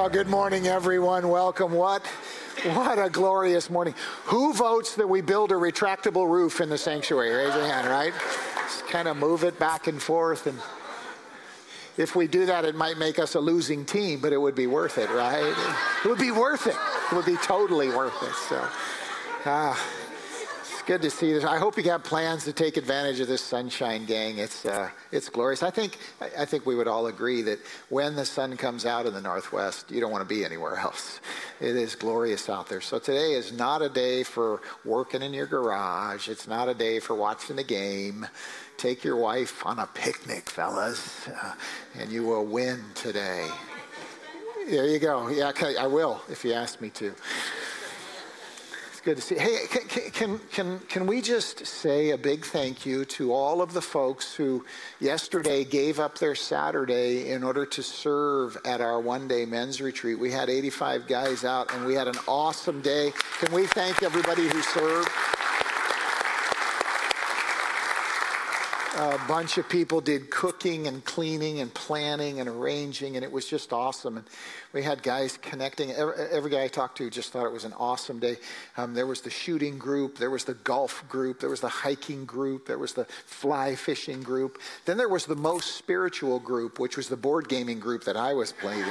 Well, good morning, everyone. Welcome. What? What a glorious morning. Who votes that we build a retractable roof in the sanctuary? Raise your hand, right? Just kind of move it back and forth. And if we do that, it might make us a losing team, but it would be worth it, right? It would be worth it. It would be totally worth it. So, ah. It's good to see this. I hope you got plans to take advantage of this sunshine, gang. It's uh, it's glorious. I think I think we would all agree that when the sun comes out in the northwest, you don't want to be anywhere else. It is glorious out there. So today is not a day for working in your garage. It's not a day for watching the game. Take your wife on a picnic, fellas, uh, and you will win today. There you go. Yeah, I will if you ask me to. Good to see. Hey, can, can, can, can we just say a big thank you to all of the folks who yesterday gave up their Saturday in order to serve at our one day men's retreat? We had 85 guys out and we had an awesome day. Can we thank everybody who served? A bunch of people did cooking and cleaning and planning and arranging, and it was just awesome. And we had guys connecting. Every, every guy I talked to just thought it was an awesome day. Um, there was the shooting group, there was the golf group, there was the hiking group, there was the fly fishing group. Then there was the most spiritual group, which was the board gaming group that I was playing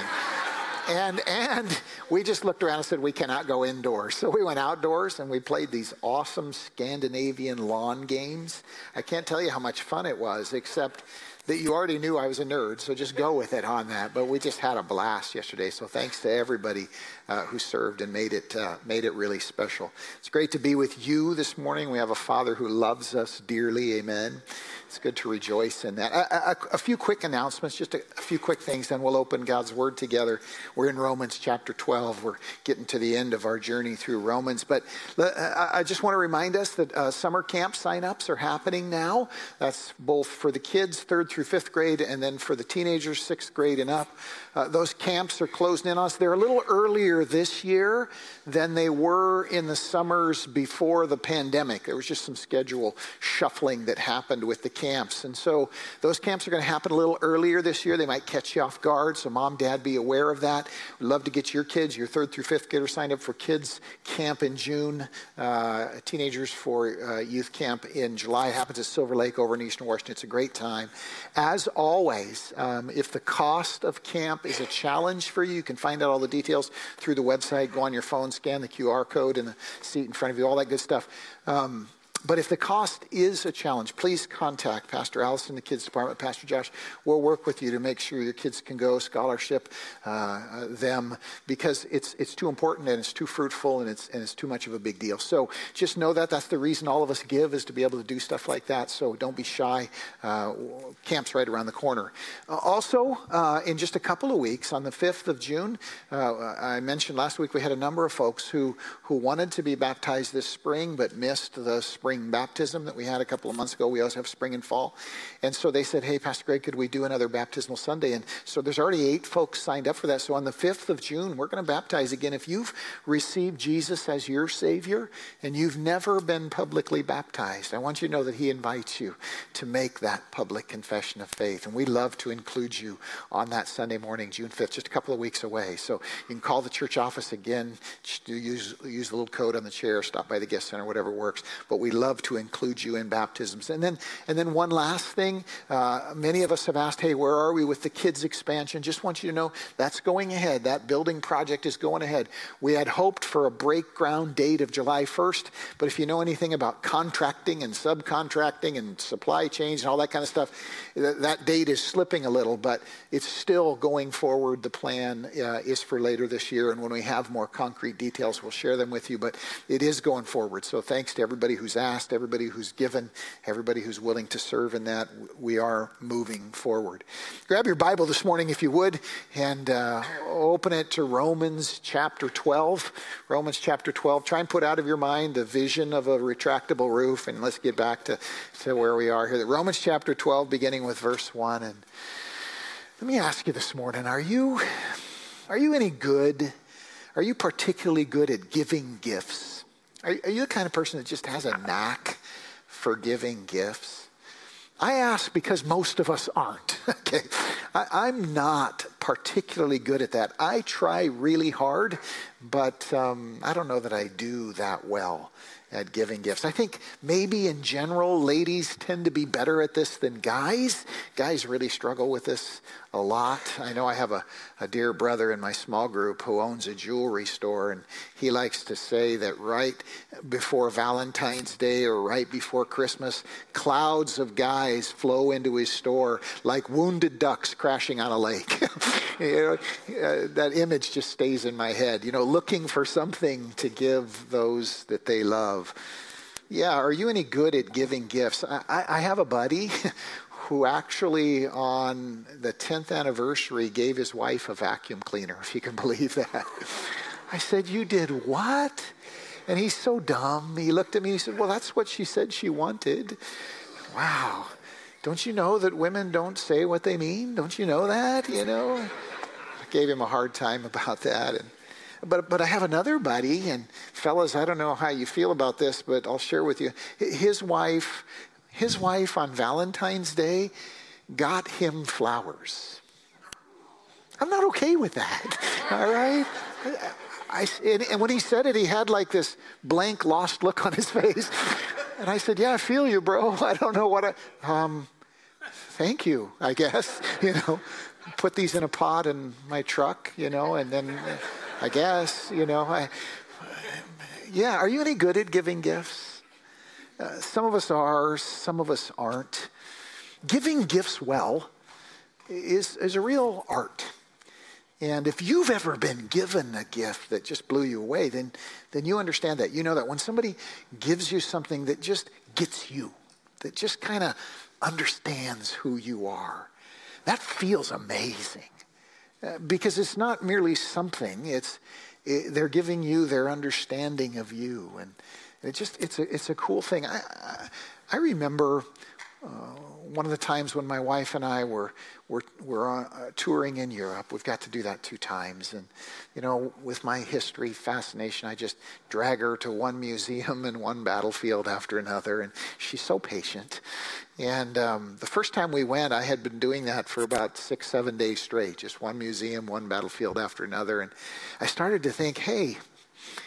and and we just looked around and said we cannot go indoors. So we went outdoors and we played these awesome scandinavian lawn games. I can't tell you how much fun it was except that you already knew i was a nerd so just go with it on that. But we just had a blast yesterday so thanks to everybody uh, who served and made it uh, made it really special. It's great to be with you this morning. We have a father who loves us dearly. Amen it's good to rejoice in that. A, a, a few quick announcements, just a, a, few quick things, then we'll open God's Word together. We're in Romans chapter 12. We're getting to the end of our journey through Romans. But I just want to remind us that uh, summer camp sign-ups are happening now. That's both for the kids, third through fifth grade, and then for the teenagers, sixth grade and up. Uh, those camps are closing in on us. They're a little earlier this year than they were in the summers before the pandemic. There was just some schedule shuffling that happened with the camps. And so those camps are going to happen a little earlier this year. They might catch you off guard. So, mom, dad, be aware of that. We'd love to get your kids, your third through fifth grader, signed up for kids camp in June, uh, teenagers for uh, youth camp in July. It happens at Silver Lake over in Eastern Washington. It's a great time. As always, um, if the cost of camp is a challenge for you. You can find out all the details through the website. Go on your phone, scan the QR code in the seat in front of you, all that good stuff. Um, but if the cost is a challenge, please contact Pastor Allison, the kids department, Pastor Josh. We'll work with you to make sure your kids can go scholarship uh, them because it's it's too important and it's too fruitful and it's and it's too much of a big deal. So just know that that's the reason all of us give is to be able to do stuff like that. So don't be shy. Uh, camp's right around the corner. Uh, also, uh, in just a couple of weeks, on the fifth of June, uh, I mentioned last week we had a number of folks who who wanted to be baptized this spring but missed the spring spring baptism that we had a couple of months ago. We always have spring and fall. And so they said, hey, Pastor Greg, could we do another baptismal Sunday? And so there's already eight folks signed up for that. So on the 5th of June, we're going to baptize again. If you've received Jesus as your Savior and you've never been publicly baptized, I want you to know that He invites you to make that public confession of faith. And we love to include you on that Sunday morning, June 5th, just a couple of weeks away. So you can call the church office again, use, use the little code on the chair, stop by the guest center, whatever works. But we love to include you in baptisms. And then, and then one last thing. Uh, many of us have asked, hey, where are we with the kids' expansion? Just want you to know that's going ahead. That building project is going ahead. We had hoped for a break ground date of July 1st, but if you know anything about contracting and subcontracting and supply chains and all that kind of stuff, that date is slipping a little, but it's still going forward. The plan uh, is for later this year, and when we have more concrete details, we'll share them with you, but it is going forward. So thanks to everybody who's asked asked, everybody who's given, everybody who's willing to serve in that, we are moving forward. Grab your Bible this morning, if you would, and uh, open it to Romans chapter 12. Romans chapter 12. Try and put out of your mind the vision of a retractable roof, and let's get back to, to where we are here. Romans chapter 12, beginning with verse 1. And let me ask you this morning are you, are you any good? Are you particularly good at giving gifts? Are, are you the kind of person that just has a knack for giving gifts? I ask because most of us aren't. okay, I, am not particularly good at that. I try really hard, but um, I don't know that I do that well at giving gifts. I think maybe in general, ladies tend to be better at this than guys. Guys really struggle with this a lot. I know I have a, a dear brother in my small group who owns a jewelry store, and he likes to say that right before Valentine's Day or right before Christmas, clouds of guys flow into his store like wounded ducks crashing on a lake. you know, uh, that image just stays in my head, you know, looking for something to give those that they love. Yeah, are you any good at giving gifts? I, I have a buddy who actually, on the 10th anniversary, gave his wife a vacuum cleaner, if you can believe that. I said, You did what? And he's so dumb. He looked at me and he said, Well, that's what she said she wanted. Wow. Don't you know that women don't say what they mean? Don't you know that? You know? I gave him a hard time about that. And, but, but I have another buddy, and fellas, I don't know how you feel about this, but I'll share with you. His wife his wife on Valentine's Day got him flowers. I'm not okay with that, all right? I, and, and when he said it, he had like this blank, lost look on his face. And I said, Yeah, I feel you, bro. I don't know what I. Um, thank you, I guess. You know, put these in a pot in my truck, you know, and then I guess, you know, I. Yeah, are you any good at giving gifts? Uh, some of us are, some of us aren't. Giving gifts well is, is a real art. And if you've ever been given a gift that just blew you away, then, then you understand that. You know that when somebody gives you something that just gets you, that just kind of understands who you are, that feels amazing. Uh, because it's not merely something, it's, it, they're giving you their understanding of you. And, it just it's a it's a cool thing. I I, I remember uh, one of the times when my wife and I were were were on, uh, touring in Europe. We've got to do that two times, and you know, with my history fascination, I just drag her to one museum and one battlefield after another, and she's so patient. And um, the first time we went, I had been doing that for about six, seven days straight, just one museum, one battlefield after another, and I started to think, hey,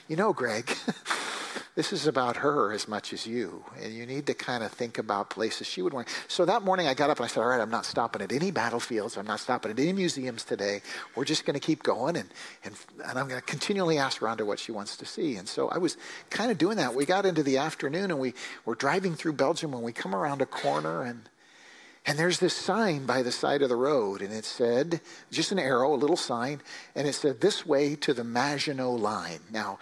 you know, Greg. this is about her as much as you. And you need to kind of think about places she would want. So that morning I got up and I said, All right, I'm not stopping at any battlefields. I'm not stopping at any museums today. We're just going to keep going. And, and, and I'm going to continually ask Rhonda what she wants to see. And so I was kind of doing that. We got into the afternoon and we were driving through Belgium and we come around a corner and and there's this sign by the side of the road, and it said, just an arrow, a little sign, and it said, this way to the Maginot Line. Now,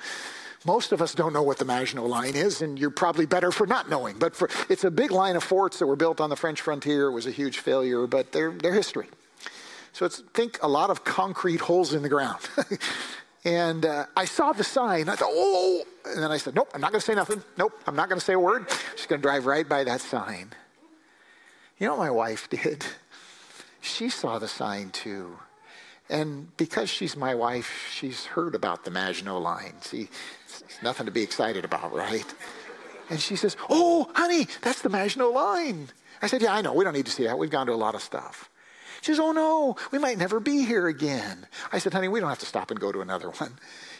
most of us don't know what the Maginot Line is, and you're probably better for not knowing. But for, it's a big line of forts that were built on the French frontier. It was a huge failure, but they're, they're history. So it's, think a lot of concrete holes in the ground. and uh, I saw the sign. I thought, oh, and then I said, nope, I'm not going to say nothing. Nope, I'm not going to say a word. I'm just going to drive right by that sign. You know what my wife did? She saw the sign too. And because she's my wife, she's heard about the Maginot Line. See, it's nothing to be excited about, right? And she says, Oh, honey, that's the Maginot Line. I said, Yeah, I know. We don't need to see that. We've gone to a lot of stuff. She says, Oh, no, we might never be here again. I said, Honey, we don't have to stop and go to another one.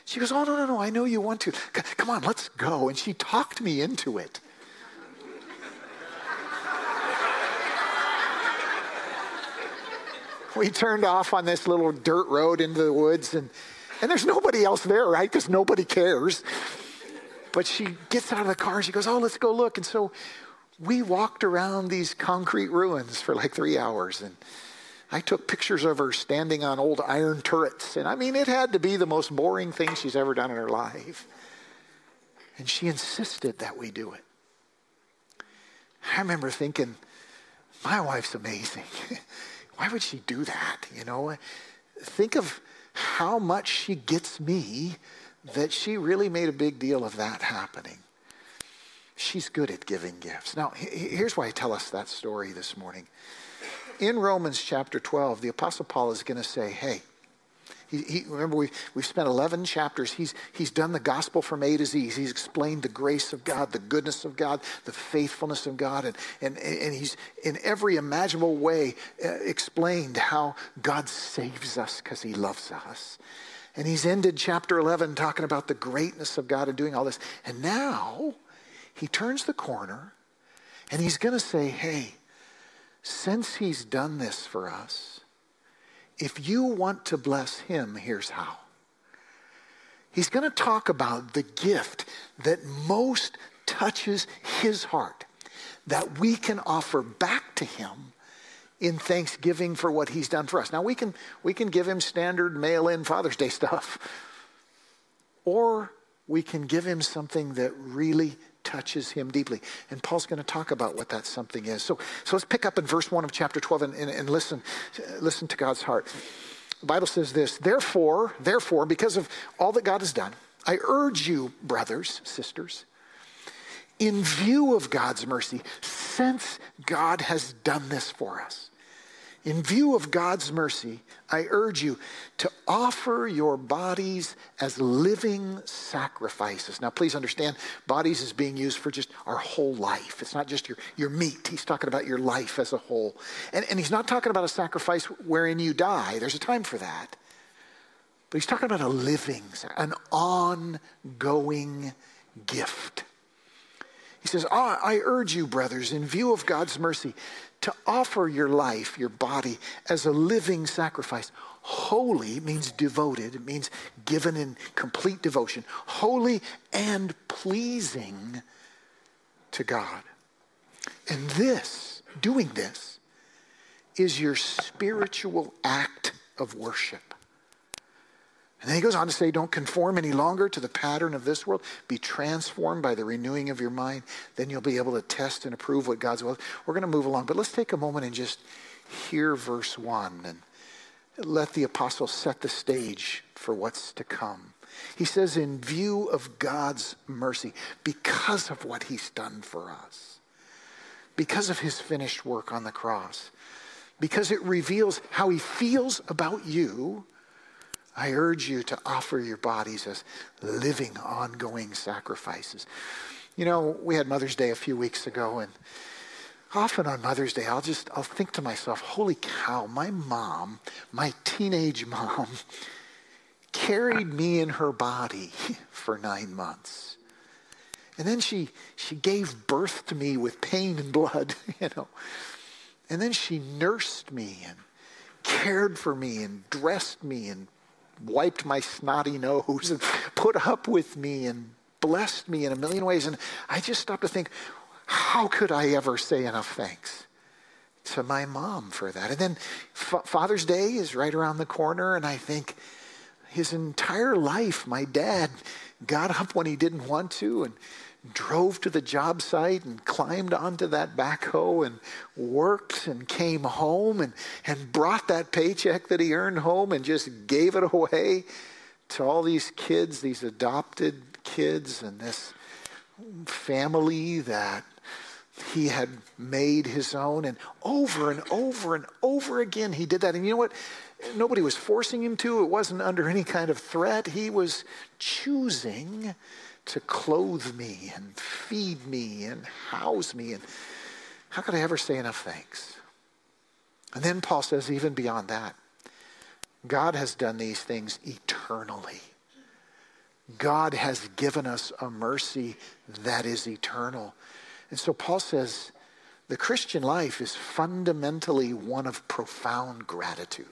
She goes, Oh, no, no, no, I know you want to. Come on, let's go. And she talked me into it. We turned off on this little dirt road into the woods and and there's nobody else there, right? Because nobody cares. But she gets out of the car and she goes, Oh, let's go look. And so we walked around these concrete ruins for like three hours. And I took pictures of her standing on old iron turrets. And I mean, it had to be the most boring thing she's ever done in her life. And she insisted that we do it. I remember thinking, my wife's amazing. Why would she do that? You know, think of how much she gets me that she really made a big deal of that happening. She's good at giving gifts. Now, here's why I tell us that story this morning. In Romans chapter 12, the Apostle Paul is going to say, hey, He, he, remember, we've, we've spent 11 chapters. He's, he's done the gospel from A to Z. He's explained the grace of God, the goodness of God, the faithfulness of God, and, and, and he's in every imaginable way uh, explained how God saves us because he loves us. And he's ended chapter 11 talking about the greatness of God and doing all this. And now he turns the corner and he's going to say, hey, since he's done this for us, if you want to bless him, here's how. He's going to talk about the gift that most touches his heart that we can offer back to him in thanksgiving for what he's done for us. Now we can we can give him standard mail in Father's Day stuff. Or we can give him something that really touches him deeply. And Paul's going to talk about what that something is. So, so let's pick up in verse 1 of chapter 12 and, and, and listen, listen to God's heart. The Bible says this Therefore, therefore, because of all that God has done, I urge you, brothers, sisters, in view of God's mercy, since God has done this for us in view of God's mercy, I urge you to offer your bodies as living sacrifices. Now, please understand, bodies is being used for just our whole life. It's not just your, your meat. He's talking about your life as a whole. And, and he's not talking about a sacrifice wherein you die. There's a time for that. But he's talking about a living, an ongoing gift. He says, ah, I urge you, brothers, in view of God's mercy, to offer your life, your body, as a living sacrifice. Holy means devoted, it means given in complete devotion. Holy and pleasing to God. And this, doing this, is your spiritual act of worship. And then he goes on to say, Don't conform any longer to the pattern of this world. Be transformed by the renewing of your mind. Then you'll be able to test and approve what God's will. We're going to move along, but let's take a moment and just hear verse 1 and let the apostle set the stage for what's to come. He says, In view of God's mercy, because of what he's done for us, because of his finished work on the cross, because it reveals how he feels about you I urge you to offer your bodies as living, ongoing sacrifices. You know, we had Mother's Day a few weeks ago, and often on Mother's Day, I'll just I'll think to myself, "Holy cow! My mom, my teenage mom, carried me in her body for nine months." And then she, she gave birth to me with pain and blood, you know. And then she nursed me and cared for me and dressed me and wiped my snotty nose and put up with me and blessed me in a million ways. And I just stopped to think, how could I ever say enough thanks to my mom for that? And then F- Father's Day is right around the corner, and I think his entire life, my dad got up when he didn't want to and drove to the job site and climbed onto that backhoe and worked and came home and, and brought that paycheck that he earned home and just gave it away to all these kids, these adopted kids, and this family that he had made his own. And over and over and over again, he did that. And you know what? Nobody was forcing him to, it wasn't under any kind of threat. He was choosing to clothe me and feed me and house me. And how could I ever say enough thanks? And then Paul says, even beyond that, God has done these things eternally. God has given us a mercy that is eternal. And so Paul says the Christian life is fundamentally one of profound gratitude.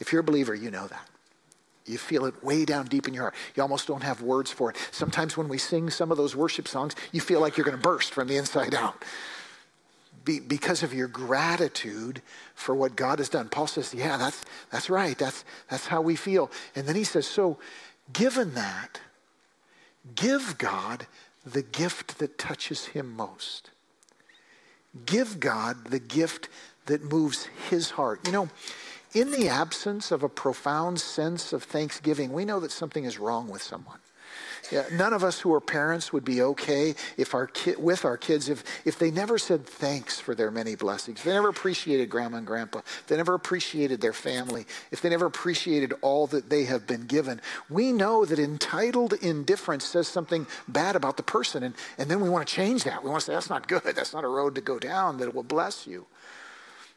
If you're a believer, you know that. You feel it way down deep in your heart. You almost don't have words for it. Sometimes when we sing some of those worship songs, you feel like you're going to burst from the inside out Be, because of your gratitude for what God has done. Paul says, Yeah, that's, that's right. That's, that's how we feel. And then he says, So, given that, give God the gift that touches him most. Give God the gift that moves his heart. You know, in the absence of a profound sense of thanksgiving, we know that something is wrong with someone. Yeah, none of us who are parents would be okay if our ki- with our kids if, if they never said thanks for their many blessings. If they never appreciated grandma and grandpa. If they never appreciated their family. If they never appreciated all that they have been given. We know that entitled indifference says something bad about the person. And, and then we want to change that. We want to say, that's not good. That's not a road to go down that will bless you.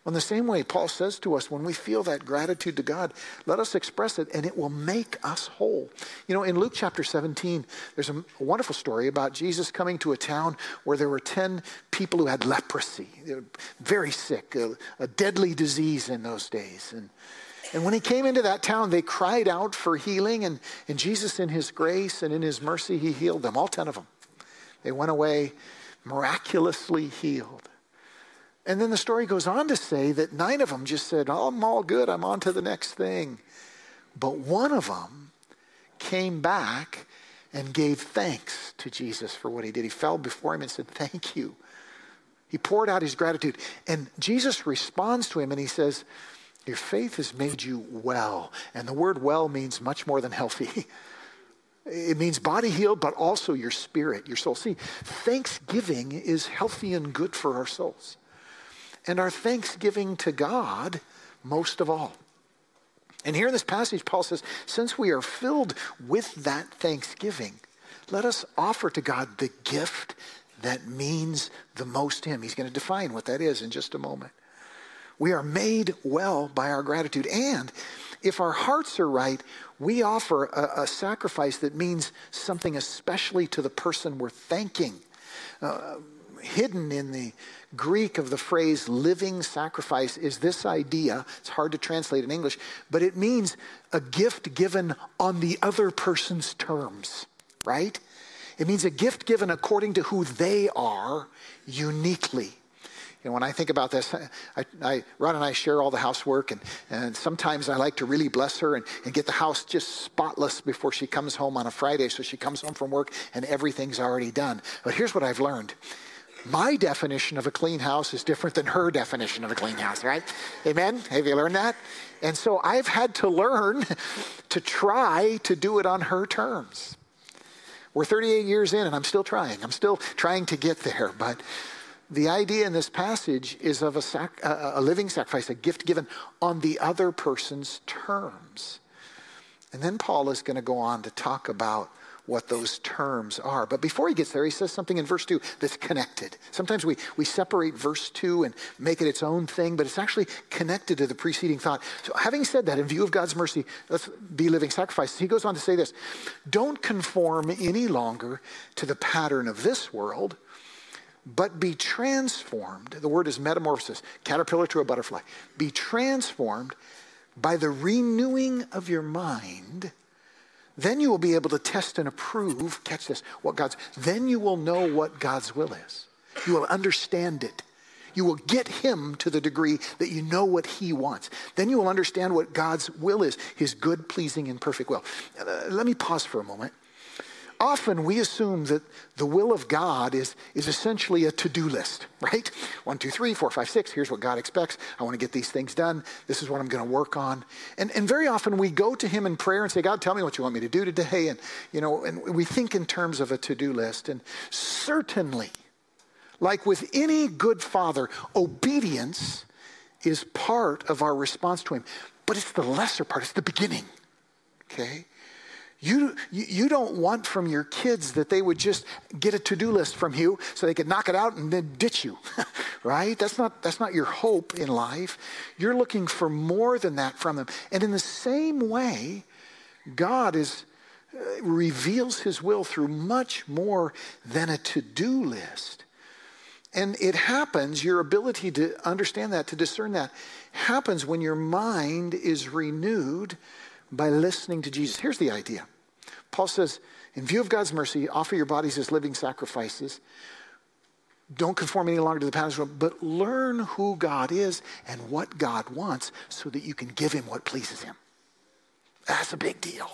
In the same way, Paul says to us, when we feel that gratitude to God, let us express it and it will make us whole. You know, in Luke chapter 17, there's a wonderful story about Jesus coming to a town where there were 10 people who had leprosy, very sick, a, a deadly disease in those days. And, and when he came into that town, they cried out for healing, and, and Jesus, in his grace and in his mercy, he healed them, all 10 of them. They went away miraculously healed. And then the story goes on to say that nine of them just said, oh, I'm all good, I'm on to the next thing. But one of them came back and gave thanks to Jesus for what he did. He fell before him and said, Thank you. He poured out his gratitude. And Jesus responds to him and he says, Your faith has made you well. And the word well means much more than healthy. It means body healed, but also your spirit, your soul. See, thanksgiving is healthy and good for our souls and our thanksgiving to God most of all. And here in this passage, Paul says, since we are filled with that thanksgiving, let us offer to God the gift that means the most to Him. He's going to define what that is in just a moment. We are made well by our gratitude. And if our hearts are right, we offer a, a sacrifice that means something especially to the person we're thanking. Uh, hidden in the Greek of the phrase living sacrifice is this idea. It's hard to translate in English, but it means a gift given on the other person's terms, right? It means a gift given according to who they are uniquely. You know, when I think about this, I, I, Ron and I share all the housework, and, and sometimes I like to really bless her and, and get the house just spotless before she comes home on a Friday. So she comes home from work and everything's already done. But here's what I've learned my definition of a clean house is different than her definition of a clean house, right? Amen? Have you learned that? And so I've had to learn to try to do it on her terms. We're 38 years in and I'm still trying. I'm still trying to get there. But the idea in this passage is of a, sac- a living sacrifice, a gift given on the other person's terms. And then Paul is going to go on to talk about what those terms are. But before he gets there, he says something in verse 2 that's connected. Sometimes we, we separate verse 2 and make it its own thing, but it's actually connected to the preceding thought. So, having said that, in view of God's mercy, let's be living sacrifices. He goes on to say this Don't conform any longer to the pattern of this world, but be transformed. The word is metamorphosis, caterpillar to a butterfly. Be transformed by the renewing of your mind then you will be able to test and approve, catch this, what God's, then you will know what God's will is. You will understand it. You will get Him to the degree that you know what He wants. Then you will understand what God's will is, His good, pleasing, and perfect will. Uh, let me pause for a moment often we assume that the will of God is, is essentially a to do list, right? One, two, three, four, five, six. Here's what God expects. I want to get these things done. This is what I'm going to work on. And, and very often we go to Him in prayer and say, God, tell me what you want me to do today. And, you know, and we think in terms of a to do list. And certainly, like with any good father, obedience is part of our response to Him. But it's the lesser part, it's the beginning, okay? You, you don't want from your kids that they would just get a to-do list from you so they could knock it out and then ditch you, right? That's not, that's not your hope in life. You're looking for more than that from them. And in the same way, God is, uh, reveals his will through much more than a to-do list. And it happens, your ability to understand that, to discern that, happens when your mind is renewed by listening to Jesus. Here's the idea Paul says, in view of God's mercy, offer your bodies as living sacrifices. Don't conform any longer to the patterns, but learn who God is and what God wants so that you can give him what pleases him. That's a big deal.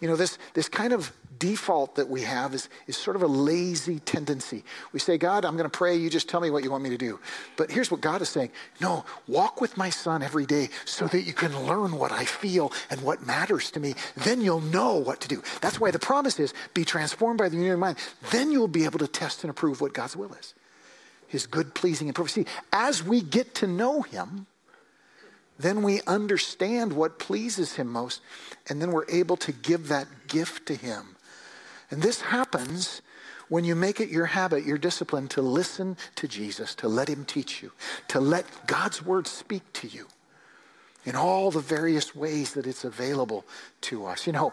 You know, this, this kind of default that we have is, is sort of a lazy tendency. We say, God, I'm going to pray. You just tell me what you want me to do. But here's what God is saying No, walk with my son every day so that you can learn what I feel and what matters to me. Then you'll know what to do. That's why the promise is be transformed by the union of mind. Then you'll be able to test and approve what God's will is his good, pleasing, and perfect. See, as we get to know him, then we understand what pleases him most, and then we're able to give that gift to him. And this happens when you make it your habit, your discipline to listen to Jesus, to let him teach you, to let God's word speak to you in all the various ways that it's available to us. You know,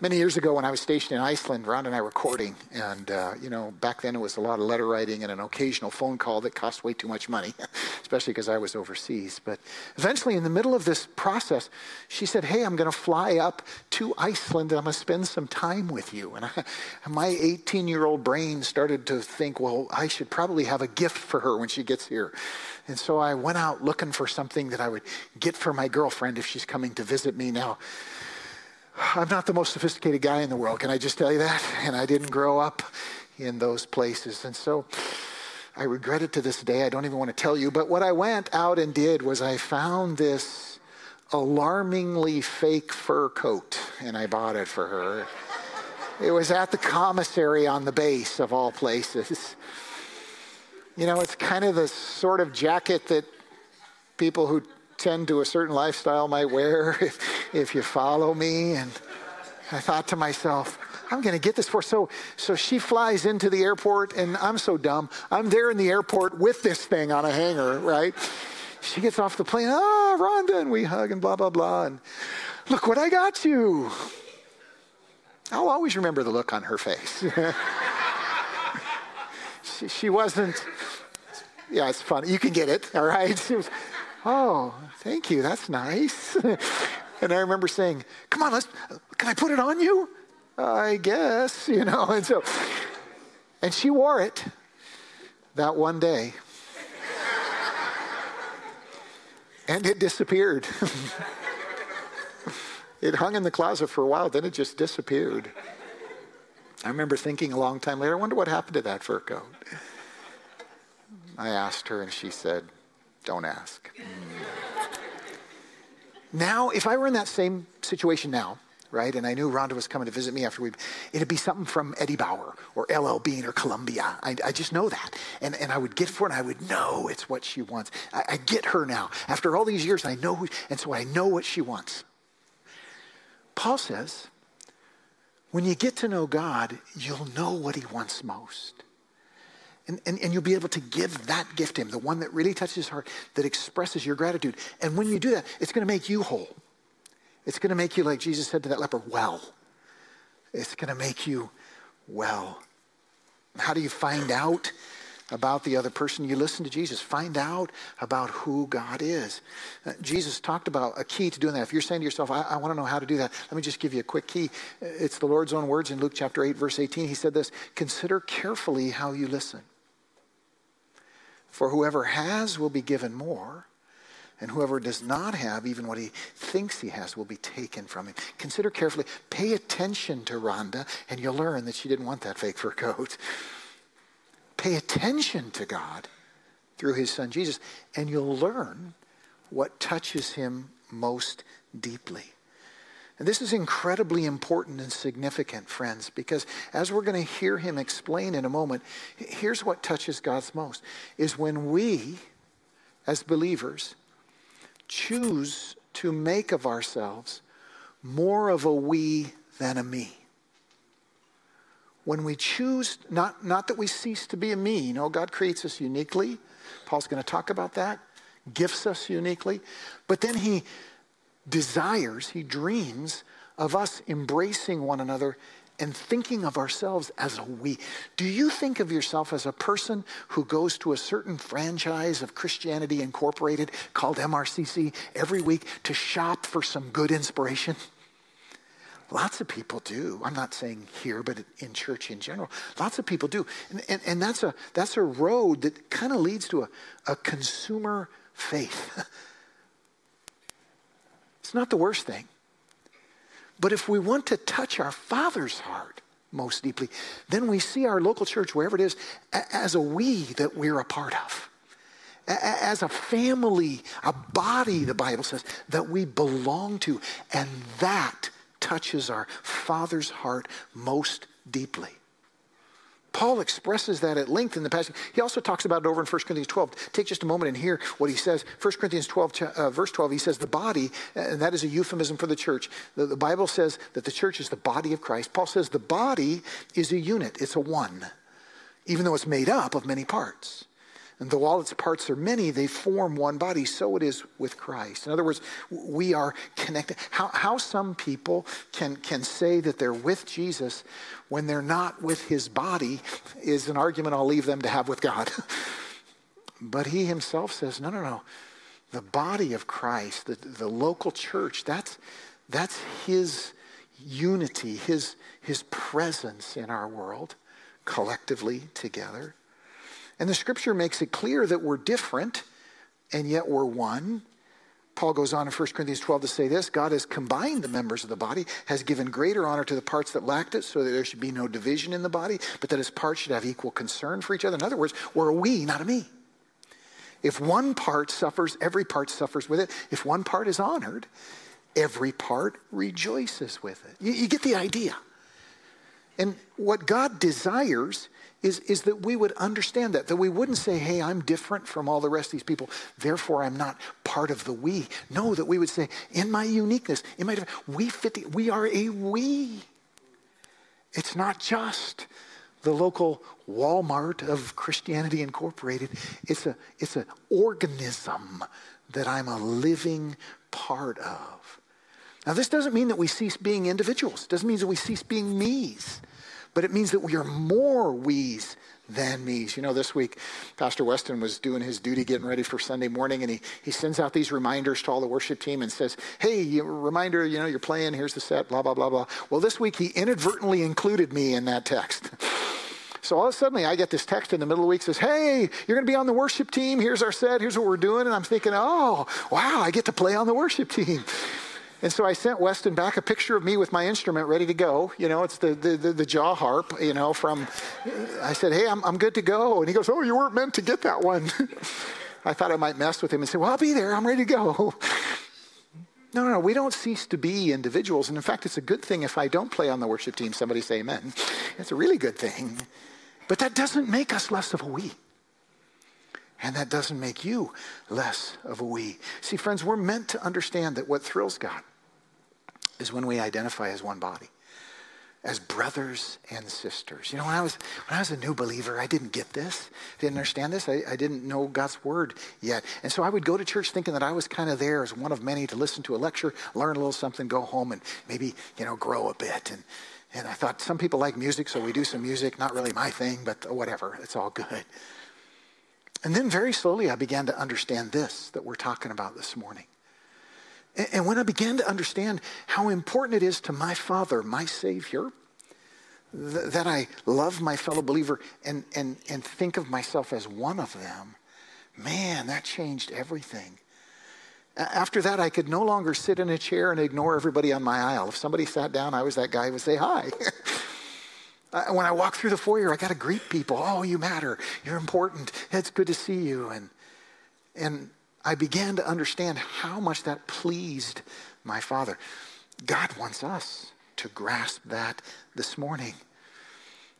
many years ago when I was stationed in Iceland, Ron and I were courting, and uh, you know, back then it was a lot of letter writing and an occasional phone call that cost way too much money, especially because I was overseas. But eventually, in the middle of this process, she said, "Hey, I'm going to fly up to Iceland and I'm going to spend some time with you." And, I, my 18-year-old brain started to think, "Well, I should probably have a gift for her when she gets here." And so I went out looking for something that I would get for my girlfriend if she's coming to visit me. Now, I'm not the most sophisticated guy in the world, can I just tell you that? And I didn't grow up in those places. And so I regret it to this day. I don't even want to tell you. But what I went out and did was I found this alarmingly fake fur coat, and I bought it for her. It was at the commissary on the base, of all places. You know, it's kind of the sort of jacket that people who tend to a certain lifestyle might wear if, if you follow me. And I thought to myself, I'm going to get this for so so she flies into the airport and I'm so dumb. I'm there in the airport with this thing on a hanger, right? She gets off the plane, ah, Rhonda, and we hug and blah blah blah and look what I got you. I'll always remember the look on her face. she, she wasn't yeah, it's funny. You can get it, all right? Oh, thank you. That's nice. and I remember saying, Come on, let's, can I put it on you? I guess, you know. And so, and she wore it that one day. and it disappeared. it hung in the closet for a while, then it just disappeared. I remember thinking a long time later, I wonder what happened to that fur coat. I asked her, and she said, don't ask. now, if I were in that same situation now, right, and I knew Rhonda was coming to visit me after we'd, it'd be something from Eddie Bauer or LL Bean or Columbia. I, I just know that. And, and I would get for it and I would know it's what she wants. I, I get her now. After all these years, I know, who, and so I know what she wants. Paul says, when you get to know God, you'll know what he wants most. And, and, and you'll be able to give that gift to him, the one that really touches his heart, that expresses your gratitude. And when you do that, it's going to make you whole. It's going to make you, like Jesus said to that leper, well. It's going to make you well. How do you find out about the other person? You listen to Jesus. Find out about who God is. Uh, Jesus talked about a key to doing that. If you're saying to yourself, I, I want to know how to do that, let me just give you a quick key. It's the Lord's own words in Luke chapter 8, verse 18. He said this Consider carefully how you listen. For whoever has will be given more, and whoever does not have, even what he thinks he has, will be taken from him. Consider carefully, pay attention to Rhonda, and you'll learn that she didn't want that fake fur coat. Pay attention to God through his son Jesus, and you'll learn what touches him most deeply. And this is incredibly important and significant, friends, because as we're going to hear him explain in a moment, here's what touches God's most is when we, as believers, choose to make of ourselves more of a we than a me. When we choose, not, not that we cease to be a me, you know, God creates us uniquely. Paul's going to talk about that, gifts us uniquely. But then he desires, he dreams of us embracing one another and thinking of ourselves as a we. Do you think of yourself as a person who goes to a certain franchise of Christianity Incorporated called MRCC every week to shop for some good inspiration? Lots of people do. I'm not saying here, but in church in general. Lots of people do. And, and, and that's, a, that's a road that kind of leads to a, a consumer faith. It's not the worst thing. But if we want to touch our Father's heart most deeply, then we see our local church, wherever it is, as a we that we're a part of. As a family, a body, the Bible says, that we belong to. And that touches our Father's heart most deeply. Paul expresses that at length in the passage. He also talks about it over in 1 Corinthians 12. Take just a moment and hear what he says. 1 Corinthians 12, uh, verse 12, he says, The body, and that is a euphemism for the church. The, the Bible says that the church is the body of Christ. Paul says the body is a unit, it's a one, even though it's made up of many parts. And though all its parts are many, they form one body. So it is with Christ. In other words, we are connected. How, how some people can, can say that they're with Jesus when they're not with his body is an argument I'll leave them to have with God. but he himself says, no, no, no. The body of Christ, the, the local church, that's, that's his unity, his, his presence in our world collectively together. And the scripture makes it clear that we're different and yet we're one. Paul goes on in 1 Corinthians 12 to say this God has combined the members of the body, has given greater honor to the parts that lacked it, so that there should be no division in the body, but that his parts should have equal concern for each other. In other words, we're a we, not a me. If one part suffers, every part suffers with it. If one part is honored, every part rejoices with it. You, you get the idea. And what God desires is, is that we would understand that, that we wouldn't say, hey, I'm different from all the rest of these people, therefore I'm not part of the we. No, that we would say, in my uniqueness, in my we fit, the, we are a we. It's not just the local Walmart of Christianity Incorporated. It's a it's an organism that I'm a living part of. Now, this doesn't mean that we cease being individuals. It doesn't mean that we cease being me's but it means that we are more we's than me's. You know, this week, Pastor Weston was doing his duty getting ready for Sunday morning, and he, he sends out these reminders to all the worship team and says, Hey, reminder, you know, you're playing, here's the set, blah, blah, blah, blah. Well, this week he inadvertently included me in that text. So all of a sudden, I get this text in the middle of the week says, Hey, you're going to be on the worship team. Here's our set. Here's what we're doing. And I'm thinking, Oh, wow, I get to play on the worship team. And so I sent Weston back a picture of me with my instrument ready to go. You know, it's the, the, the, the jaw harp, you know, from, I said, hey, I'm, I'm good to go. And he goes, oh, you weren't meant to get that one. I thought I might mess with him and say, well, I'll be there. I'm ready to go. No, no, no, we don't cease to be individuals. And in fact, it's a good thing if I don't play on the worship team, somebody say amen. It's a really good thing. But that doesn't make us less of a we. And that doesn't make you less of a we. See, friends, we're meant to understand that what thrills God is when we identify as one body, as brothers and sisters. You know, when I was when I was a new believer, I didn't get this, didn't understand this. I, I didn't know God's word yet, and so I would go to church thinking that I was kind of there as one of many to listen to a lecture, learn a little something, go home, and maybe you know grow a bit. And and I thought some people like music, so we do some music. Not really my thing, but whatever. It's all good. And then very slowly, I began to understand this that we're talking about this morning. And when I began to understand how important it is to my Father, my Savior, that I love my fellow believer and, and, and think of myself as one of them, man, that changed everything. After that, I could no longer sit in a chair and ignore everybody on my aisle. If somebody sat down, I was that guy who would say hi. Uh, when I walk through the foyer, I got to greet people. Oh, you matter. You're important. It's good to see you. And, and I began to understand how much that pleased my Father. God wants us to grasp that this morning.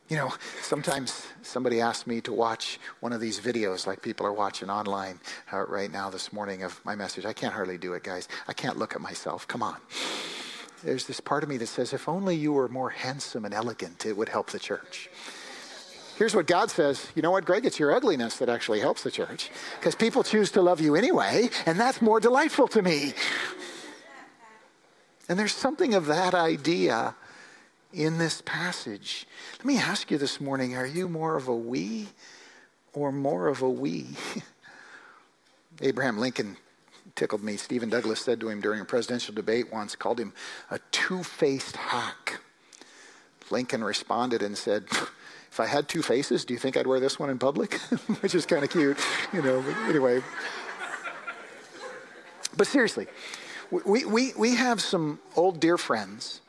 You know, sometimes somebody asks me to watch one of these videos like people are watching online uh, right now this morning of my message. I can't hardly do it, guys. I can't look at myself. Come on. There's this part of me that says, if only you were more handsome and elegant, it would help the church. Here's what God says You know what, Greg? It's your ugliness that actually helps the church because people choose to love you anyway, and that's more delightful to me. And there's something of that idea in this passage. Let me ask you this morning are you more of a we or more of a we? Abraham Lincoln tickled me. Stephen Douglas said to him during a presidential debate once, called him a two faced hack. Lincoln responded and said, if I had two faces, do you think I'd wear this one in public? Which is kind of cute, you know, but anyway. But seriously, we, we, we have some old dear friends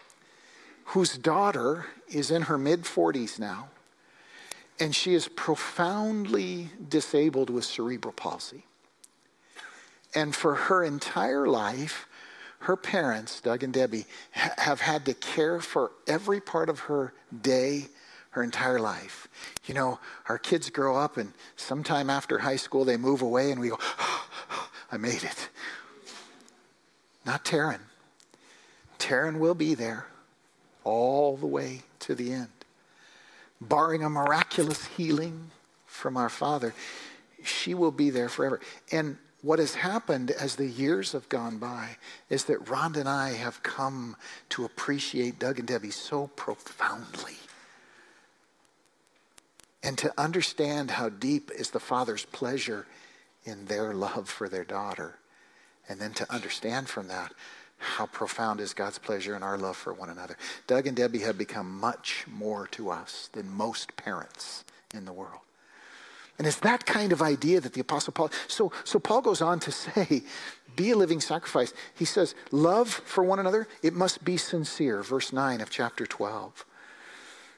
whose daughter is in her mid 40s now, and she is profoundly disabled with cerebral palsy. And for her entire life, her parents, Doug and Debbie, ha- have had to care for every part of her day, her entire life. You know, our kids grow up, and sometime after high school, they move away, and we go, oh, I made it. Not Taryn. Taryn will be there all the way to the end. Barring a miraculous healing from our Father, she will be there forever. And what has happened as the years have gone by is that Rhonda and I have come to appreciate Doug and Debbie so profoundly. And to understand how deep is the Father's pleasure in their love for their daughter. And then to understand from that how profound is God's pleasure in our love for one another. Doug and Debbie have become much more to us than most parents in the world. And it's that kind of idea that the Apostle Paul. So, so Paul goes on to say, be a living sacrifice. He says, love for one another, it must be sincere. Verse 9 of chapter 12.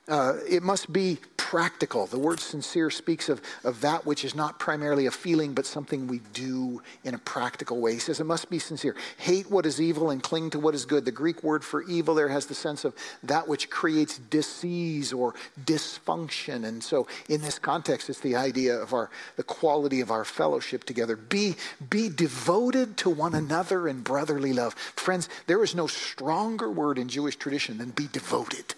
Uh, it must be practical. The word sincere speaks of, of that which is not primarily a feeling, but something we do in a practical way. He says it must be sincere. Hate what is evil and cling to what is good. The Greek word for evil there has the sense of that which creates disease or dysfunction. And so in this context, it's the idea of our the quality of our fellowship together. Be, be devoted to one another in brotherly love. Friends, there is no stronger word in Jewish tradition than be devoted.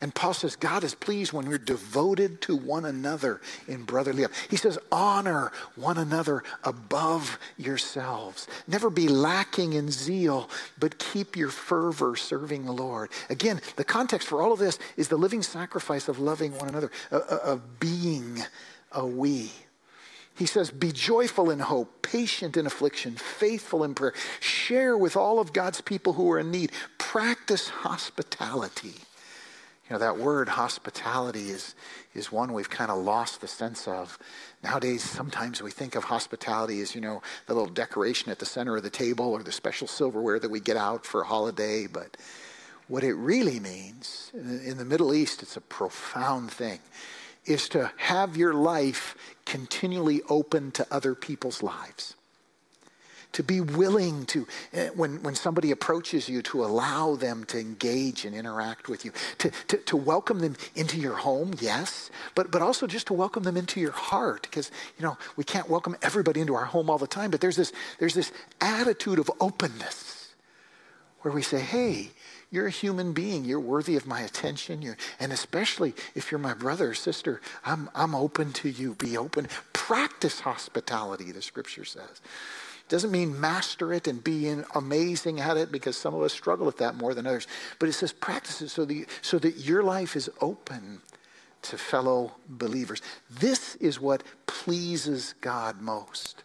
And Paul says, God is pleased when we're devoted to one another in brotherly love. He says, honor one another above yourselves. Never be lacking in zeal, but keep your fervor serving the Lord. Again, the context for all of this is the living sacrifice of loving one another, of being a we. He says, Be joyful in hope, patient in affliction, faithful in prayer. Share with all of God's people who are in need. Practice hospitality. You know, that word hospitality is, is one we've kind of lost the sense of. Nowadays, sometimes we think of hospitality as, you know, the little decoration at the center of the table or the special silverware that we get out for a holiday. But what it really means, uh, in the Middle East, it's a profound thing, is to have your life continually open to other people's lives to be willing to, eh, when, when somebody approaches you, to allow them to engage and interact with you, to, to, to welcome them into your home, yes, but, but also just to welcome them into your heart. Because, you know, we can't welcome everybody into our home all the time, but there's this, there's this attitude of openness where we say, hey, you're a human being. You're worthy of my attention. You're, and especially if you're my brother or sister, I'm, I'm open to you. Be open. Practice hospitality, the scripture says. Doesn't mean master it and be amazing at it because some of us struggle with that more than others. But it says practice it so that, so that your life is open to fellow believers. This is what pleases God most.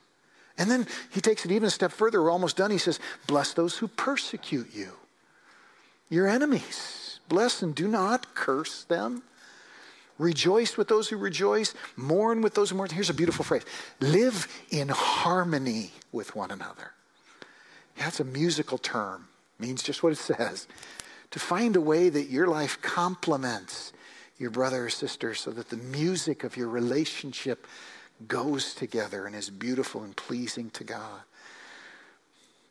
And then he takes it even a step further. We're almost done. He says, Bless those who persecute you, your enemies. Bless and do not curse them. Rejoice with those who rejoice, mourn with those who mourn. Here's a beautiful phrase live in harmony with one another. That's a musical term, means just what it says. To find a way that your life complements your brother or sister so that the music of your relationship goes together and is beautiful and pleasing to God.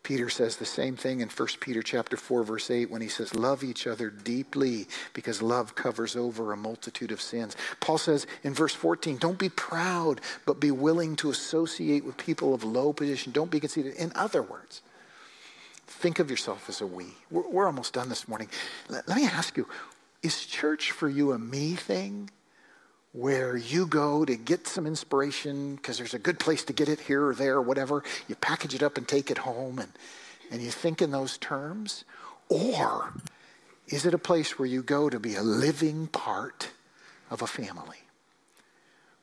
Peter says the same thing in 1 Peter chapter 4 verse 8 when he says love each other deeply because love covers over a multitude of sins. Paul says in verse 14 don't be proud but be willing to associate with people of low position. Don't be conceited. In other words, think of yourself as a we. We're, we're almost done this morning. Let, let me ask you, is church for you a me thing? Where you go to get some inspiration because there's a good place to get it here or there or whatever. You package it up and take it home and, and you think in those terms? Or is it a place where you go to be a living part of a family?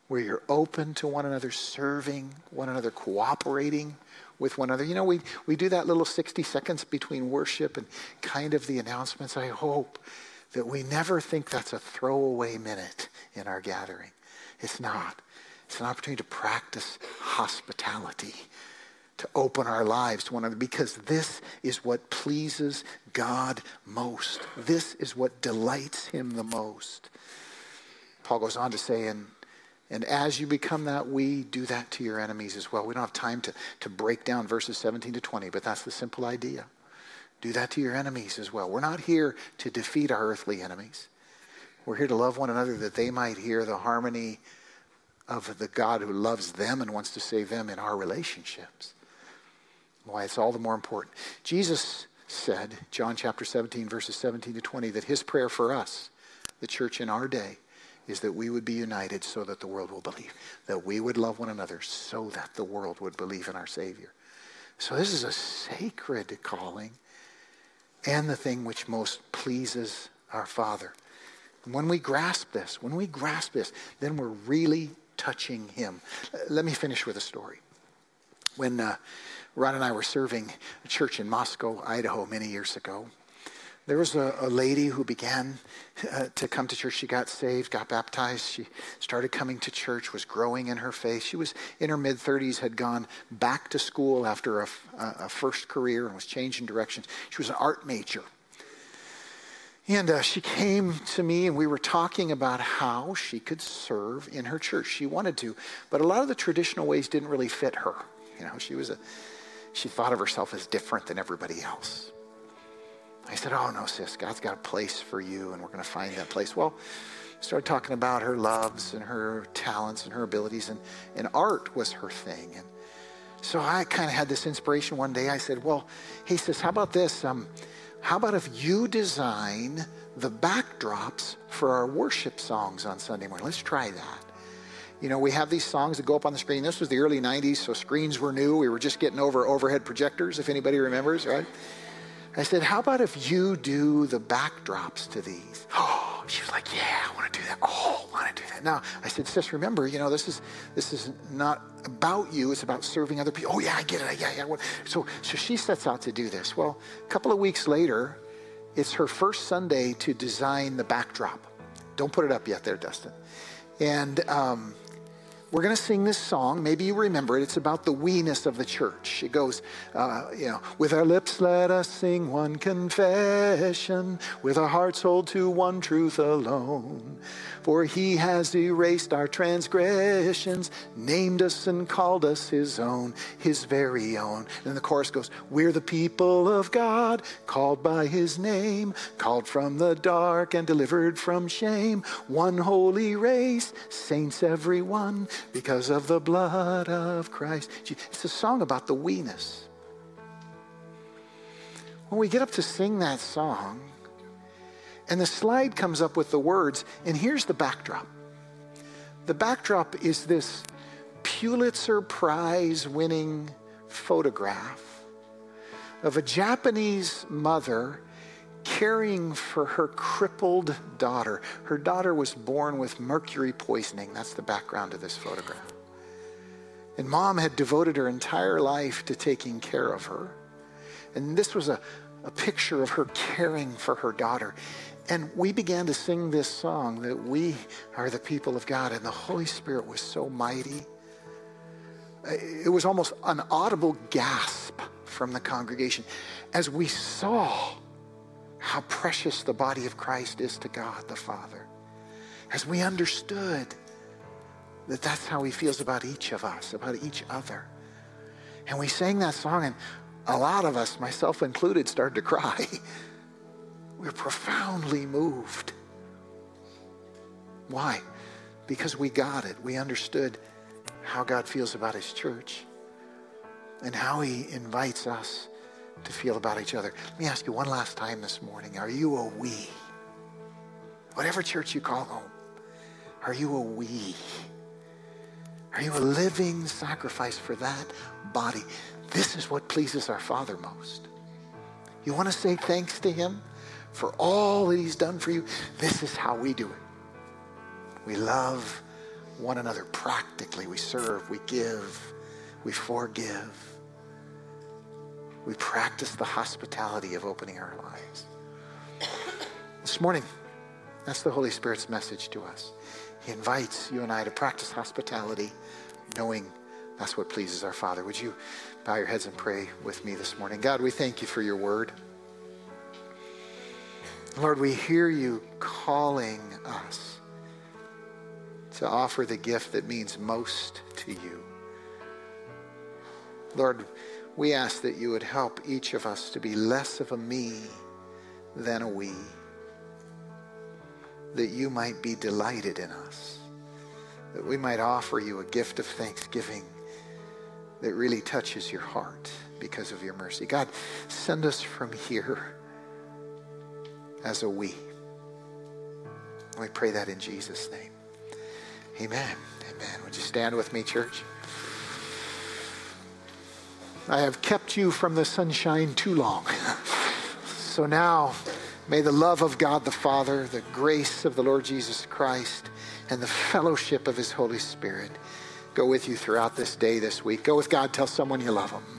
Where you're open to one another, serving one another, cooperating with one another. You know, we, we do that little 60 seconds between worship and kind of the announcements. I hope that we never think that's a throwaway minute in our gathering. It's not. It's an opportunity to practice hospitality, to open our lives to one another because this is what pleases God most. This is what delights him the most. Paul goes on to say, and, and as you become that we, do that to your enemies as well. We don't have time to, to break down verses 17 to 20, but that's the simple idea. Do that to your enemies as well. We're not here to defeat our earthly enemies. We're here to love one another that they might hear the harmony of the God who loves them and wants to save them in our relationships. Why it's all the more important. Jesus said, John chapter 17, verses 17 to 20, that his prayer for us, the church in our day, is that we would be united so that the world will believe, that we would love one another so that the world would believe in our Savior. So this is a sacred calling and the thing which most pleases our Father. And when we grasp this, when we grasp this, then we're really touching Him. Let me finish with a story. When uh, Ron and I were serving a church in Moscow, Idaho, many years ago, there was a, a lady who began uh, to come to church. She got saved, got baptized. She started coming to church, was growing in her faith. She was in her mid 30s, had gone back to school after a, a first career and was changing directions. She was an art major. And uh, she came to me, and we were talking about how she could serve in her church. She wanted to, but a lot of the traditional ways didn't really fit her. You know, she was a, she thought of herself as different than everybody else. I said, Oh, no, sis, God's got a place for you, and we're going to find that place. Well, started talking about her loves and her talents and her abilities, and, and art was her thing. And so I kind of had this inspiration one day. I said, Well, he says, How about this? Um, how about if you design the backdrops for our worship songs on Sunday morning? Let's try that. You know, we have these songs that go up on the screen. This was the early 90s, so screens were new. We were just getting over overhead projectors, if anybody remembers, right? I said, How about if you do the backdrops to these? Oh, she was like, Yeah, I want to do that. Oh, I want to do that. Now, I said, Sis, remember, you know, this is this is not about you, it's about serving other people. Oh, yeah, I get it. Yeah, yeah. So, so she sets out to do this. Well, a couple of weeks later, it's her first Sunday to design the backdrop. Don't put it up yet there, Dustin. And um, we're going to sing this song. Maybe you remember it. It's about the weeness of the church. It goes, uh, you know, with our lips let us sing one confession, with our hearts hold to one truth alone. For he has erased our transgressions, named us and called us his own, his very own. And the chorus goes, We're the people of God, called by his name, called from the dark and delivered from shame. One holy race, saints everyone, because of the blood of Christ. It's a song about the weeness. When we get up to sing that song, and the slide comes up with the words, and here's the backdrop. The backdrop is this Pulitzer Prize winning photograph of a Japanese mother caring for her crippled daughter. Her daughter was born with mercury poisoning. That's the background of this photograph. And mom had devoted her entire life to taking care of her. And this was a, a picture of her caring for her daughter. And we began to sing this song that we are the people of God, and the Holy Spirit was so mighty. Uh, it was almost an audible gasp from the congregation as we saw how precious the body of Christ is to God the Father. As we understood that that's how he feels about each of us, about each other. And we sang that song, and a lot of us, myself included, started to cry. we were profoundly moved. Why? Because we got it. We understood how God feels about his church and how he invites us to feel about each other. Let me ask you one last time this morning. Are you a we? Whatever church you call home, are you a we? Are you a living sacrifice for that body? This is what pleases our Father most. You want to say thanks to him? for all that he's done for you. This is how we do it. We love one another practically. We serve, we give, we forgive. We practice the hospitality of opening our lives. This morning, that's the Holy Spirit's message to us. He invites you and I to practice hospitality, knowing That's what pleases our Father. Would you bow your heads and pray with me this morning? God, we thank you for your word. Lord, we hear you calling us to offer the gift that means most to you. Lord, we ask that you would help each of us to be less of a me than a we, that you might be delighted in us, that we might offer you a gift of thanksgiving that really touches your heart because of your mercy. God, send us from here as a we. We pray that in Jesus' name. Amen. Amen. Would you stand with me, church? I have kept you from the sunshine too long. so now, may the love of God the Father, the grace of the Lord Jesus Christ, and the fellowship of his Holy Spirit go with you throughout this day, this week. Go with God. Tell someone you love them.